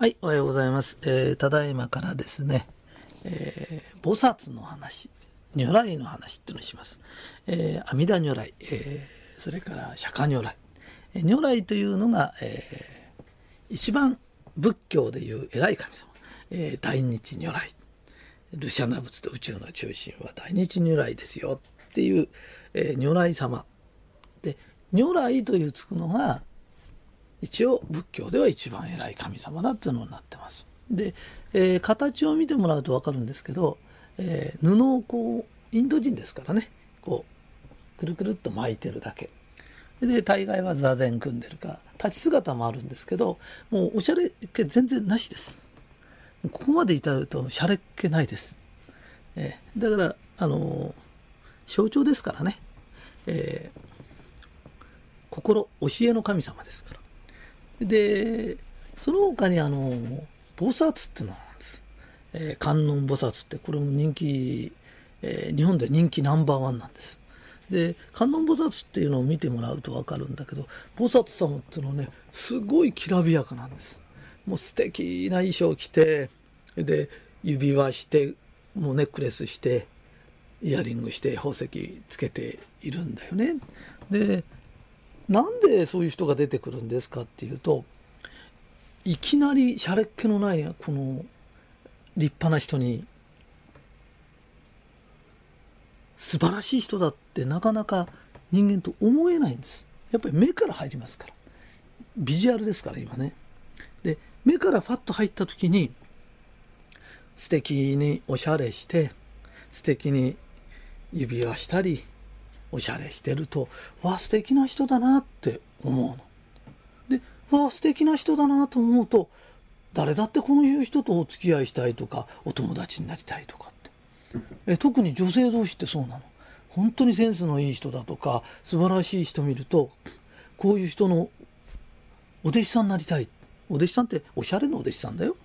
はい、おはようございます。えーただいまからですね、えー菩薩の話、如来の話っていうのをします。えー阿弥陀如来、えーそれから釈迦如来。えー如来というのが、えー一番仏教でいう偉い神様。えー大日如来。ルシャナ仏と宇宙の中心は大日如来ですよっていう、えー如来様。で、如来というつくのが、一応仏教では一番偉い神様だっていうのになってます。で、えー形を見てもらうと分かるんですけど、えー布をこうインド人ですからね。こうくるくるっと巻いてるだけ。で大概は座禅組んでるか立ち姿もあるんですけどもうおしゃれっ気全然なしです。ここまで至るとしゃれっ気ないです、えーだからあのー象徴ですからね、えー心教えの神様ですから。でその他にあの菩薩っていうのがあるんです、えー観音菩薩ってこれも人気、えー日本で人気ナンバーワンなんです。で観音菩薩っていうのを見てもらうと分かるんだけど菩薩様っていうのはねすごいきらびやかなんです。もう素敵な衣装着てで指輪してもうネックレスしてイヤリングして宝石つけているんだよね。でなんでそういう人が出てくるんですかっていうといきなりしゃれっ気のないこの立派な人に素晴らしい人だってなかなか人間と思えないんです。やっぱり目から入りますから。ビジュアルですから今ね。で目からファッと入った時に素敵におしゃれして素敵に指輪したりおしゃれしてるとわあ素敵な人だなって思うの。でわあ素敵な人だなと思うと誰だってこのいう人とお付き合いしたいとかお友達になりたいとかって。え特に女性同士ってそうなの。本当にセンスのいい人だとか素晴らしい人見るとこういう人のお弟子さんになりたい。お弟子さんっておしゃれなお弟子さんだよ。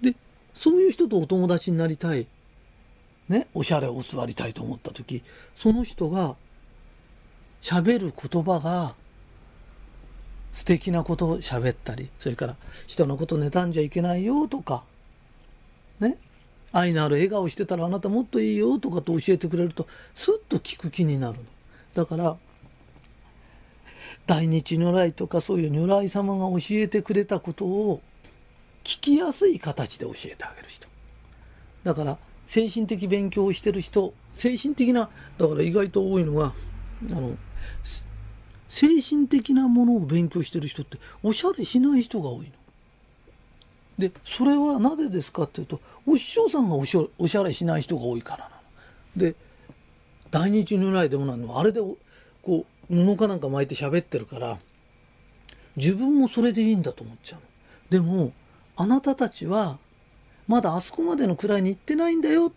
でそういう人とお友達になりたい。ね、おしゃれを教わりたいと思った時その人が喋る言葉が素敵なことを喋ったりそれから人のこと妬んじゃいけないよとかね愛のある笑顔してたらあなたもっといいよとかと教えてくれるとスッと聞く気になるの。だから大日如来とかそういう如来様が教えてくれたことを聞きやすい形で教えてあげる人。だから精神的勉強をしてる人精神的なだから意外と多いのはあの精神的なものを勉強してる人っておしゃれしない人が多いの。でそれはなぜですかっていうとお師匠さんがおしゃおしゃれしない人が多いからなの。で大日如来でもなのあれでこう布かなんか巻いて喋ってるから自分もそれでいいんだと思っちゃうの。でもあなたたちはまだあそこまでの位に行ってないんだよ。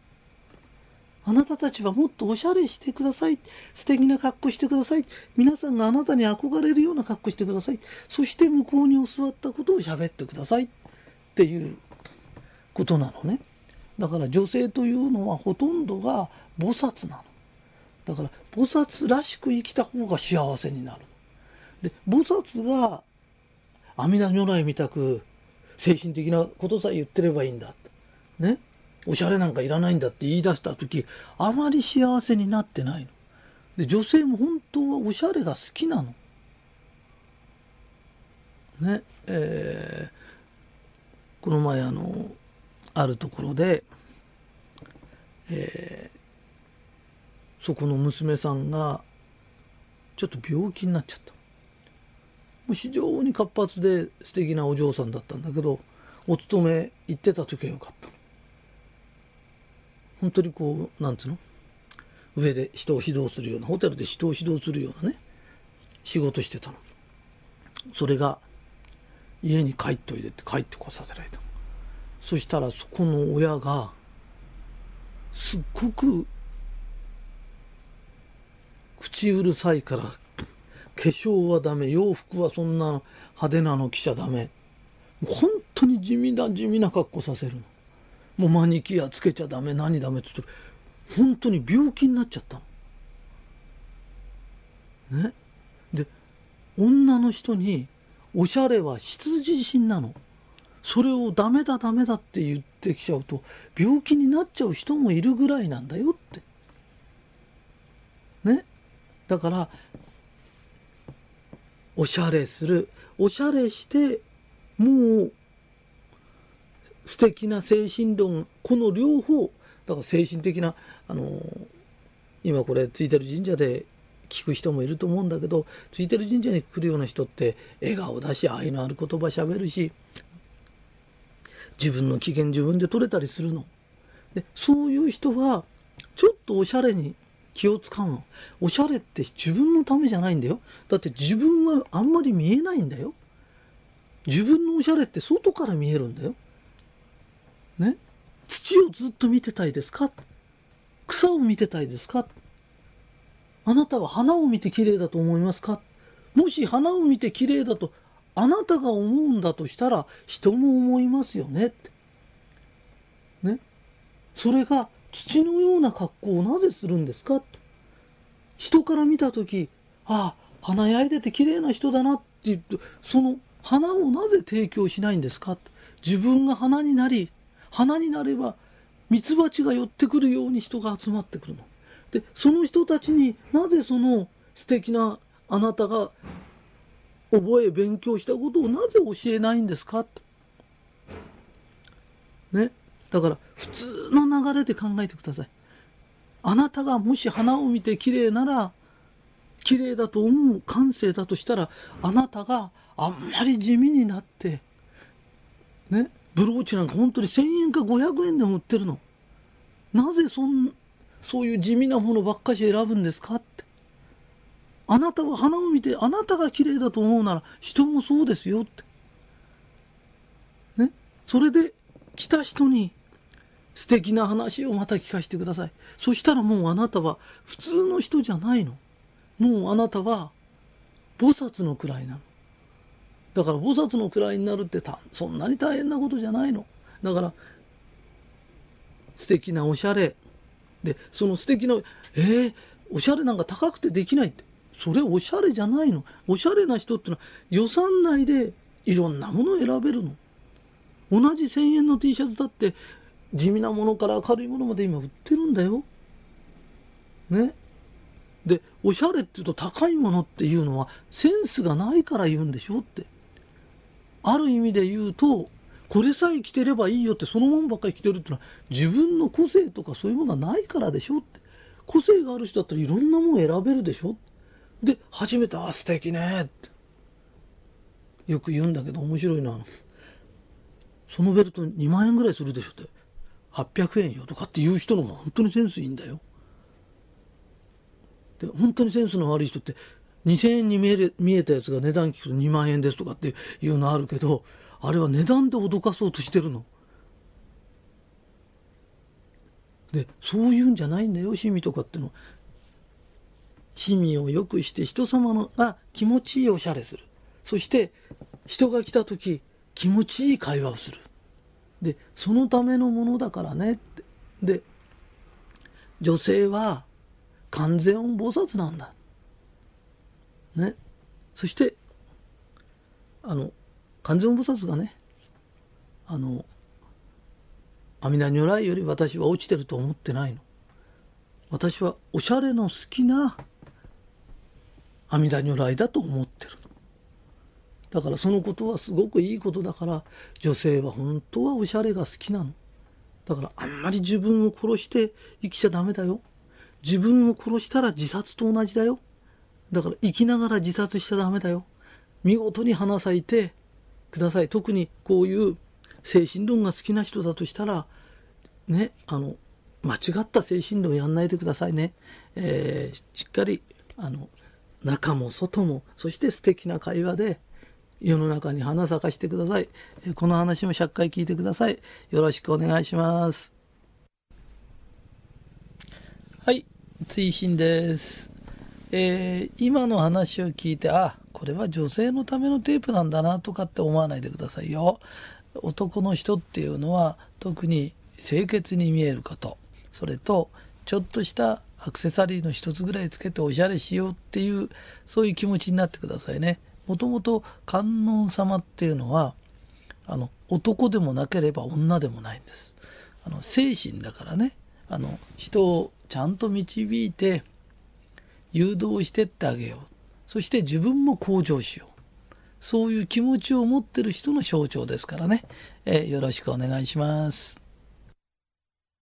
あなたたちはもっとおしゃれしてください。素敵な格好してください。皆さんがあなたに憧れるような格好してください。そして向こうに教わったことを喋ってください。っていうことなのね。だから女性というのはほとんどが菩薩なの。だから菩薩らしく生きた方が幸せになる。で、菩薩が阿弥陀如来みたく精神的なことさえ言ってればいいんだ。ね？おしゃれなんかいらないんだって言い出した時、あまり幸せになってないの。で、女性も本当はおしゃれが好きなの。ね？えーこの前あの、あるところで、えーそこの娘さんが、ちょっと病気になっちゃった。非常に活発で素敵なお嬢さんだったんだけど、お勤め行ってた時はよかった。本当にこう、なんつうの？上で人を指導するような、ホテルで人を指導するようなね、仕事してたの。それが、家に帰っといでって帰ってこさせられた。そしたらそこの親が、すっごく、口うるさいから、化粧はダメ、洋服はそんな派手なの着ちゃダメ。本当に地味な地味な格好させるの。もうマニキュアつけちゃダメ、何ダメって言って、本当に病気になっちゃったの。ね？で、女の人に、おしゃれは必需品なの。それをダメだダメだって言ってきちゃうと病気になっちゃう人もいるぐらいなんだよって。ね？だからおしゃれするおしゃれしてもう素敵な精神論この両方だから精神的なあの今これついてる神社で聞く人もいると思うんだけどついてる神社に来るような人って笑顔だし愛のある言葉しゃべるし自分の機嫌自分で取れたりするの。でそういう人はちょっとおしゃれに気を使うの。おしゃれって自分のためじゃないんだよ。だって自分はあんまり見えないんだよ。自分のおしゃれって外から見えるんだよ。ね？土をずっと見てたいですか？草を見てたいですか？あなたは花を見て綺麗だと思いますか？もし花を見て綺麗だとあなたが思うんだとしたら人も思いますよねって。ね？それが土のような格好をなぜするんですか？人から見た時ああ花焼いてて綺麗な人だなって言ってその花をなぜ提供しないんですか？自分が花になり花になればミツバチが寄ってくるように人が集まってくるの。でその人たちになぜその素敵なあなたが覚え勉強したことをなぜ教えないんですか？ね。だから普通の流れで考えてください。あなたがもし花を見て綺麗なら綺麗だと思う感性だとしたらあなたがあんまり地味になってねブローチなんか本当に1000円か500円でも売ってるの。なぜそんそういう地味なものばっかし選ぶんですかって。あなたは花を見てあなたが綺麗だと思うなら人もそうですよって。ね。それで来た人に素敵な話をまた聞かせてください。そしたらもうあなたは普通の人じゃないの。もうあなたは菩薩の位なの。だから菩薩の位になるってそんなに大変なことじゃないの。だから素敵なおしゃれでその素敵なえー、おしゃれなんか高くてできないってそれおしゃれじゃないのおしゃれな人ってのは予算内でいろんなものを選べるの同じ1,000円の T シャツだって地味なものから明るいものまで今売ってるんだよ。ね。でおしゃれっていうと高いものっていうのはセンスがないから言うんでしょって。ある意味で言うと、これさえ着てればいいよってそのもんばっかり着てるっていうのは自分の個性とかそういうものがないからでしょって。個性がある人だったらいろんなもん選べるでしょで、初めて、あ、素敵ねって。よく言うんだけど面白いな。そのベルト2万円ぐらいするでしょって。800円よとかっていう人の方が本当にセンスいいんだよ。で、本当にセンスの悪い人って2000円に見え見えたやつが値段聞くと2万円ですとかっていうのあるけど、あれは値段で脅かそうとしてるの。で、そういうんじゃないんだよ、趣味とかっての。趣味を良くして人様のが気持ちいいおしゃれする。そして人が来た時気持ちいい会話をする。で、そのためのものだからねって。で、女性は完全音菩薩なんだ。ね。そして、あの、完全菩薩がね、あの、阿弥陀如来より私は落ちてると思ってないの。私はおしゃれの好きな阿弥陀如来だと思ってるの。だからそのことはすごくいいことだから女性は本当はおしゃれが好きなの。だからあんまり自分を殺して生きちゃダメだよ。自分を殺したら自殺と同じだよ。だから生きながら自殺しちゃダメだよ。見事に花咲いてください。特にこういう精神論が好きな人だとしたら、ね、あの、間違った精神論やんないでくださいね。えー、しっかり、あの、中も外も、そして素敵な会話で、世の中に花咲かしてください。この話も100回聞いてください。よろしくお願いします。はい、追伸です。えー、今の話を聞いて、あ、これは女性のためのテープなんだなとかって思わないでくださいよ。男の人っていうのは特に清潔に見えること、それとちょっとしたアクセサリーの一つぐらいつけておしゃれしようっていうそういう気持ちになってくださいね。もともと観音様っていうのはあの男でもなければ女でもないんです。あの精神だからね。あの人をちゃんと導いて誘導してってあげよう。そして自分も向上しよう。そういう気持ちを持ってる人の象徴ですからね、え、よろしくお願いします。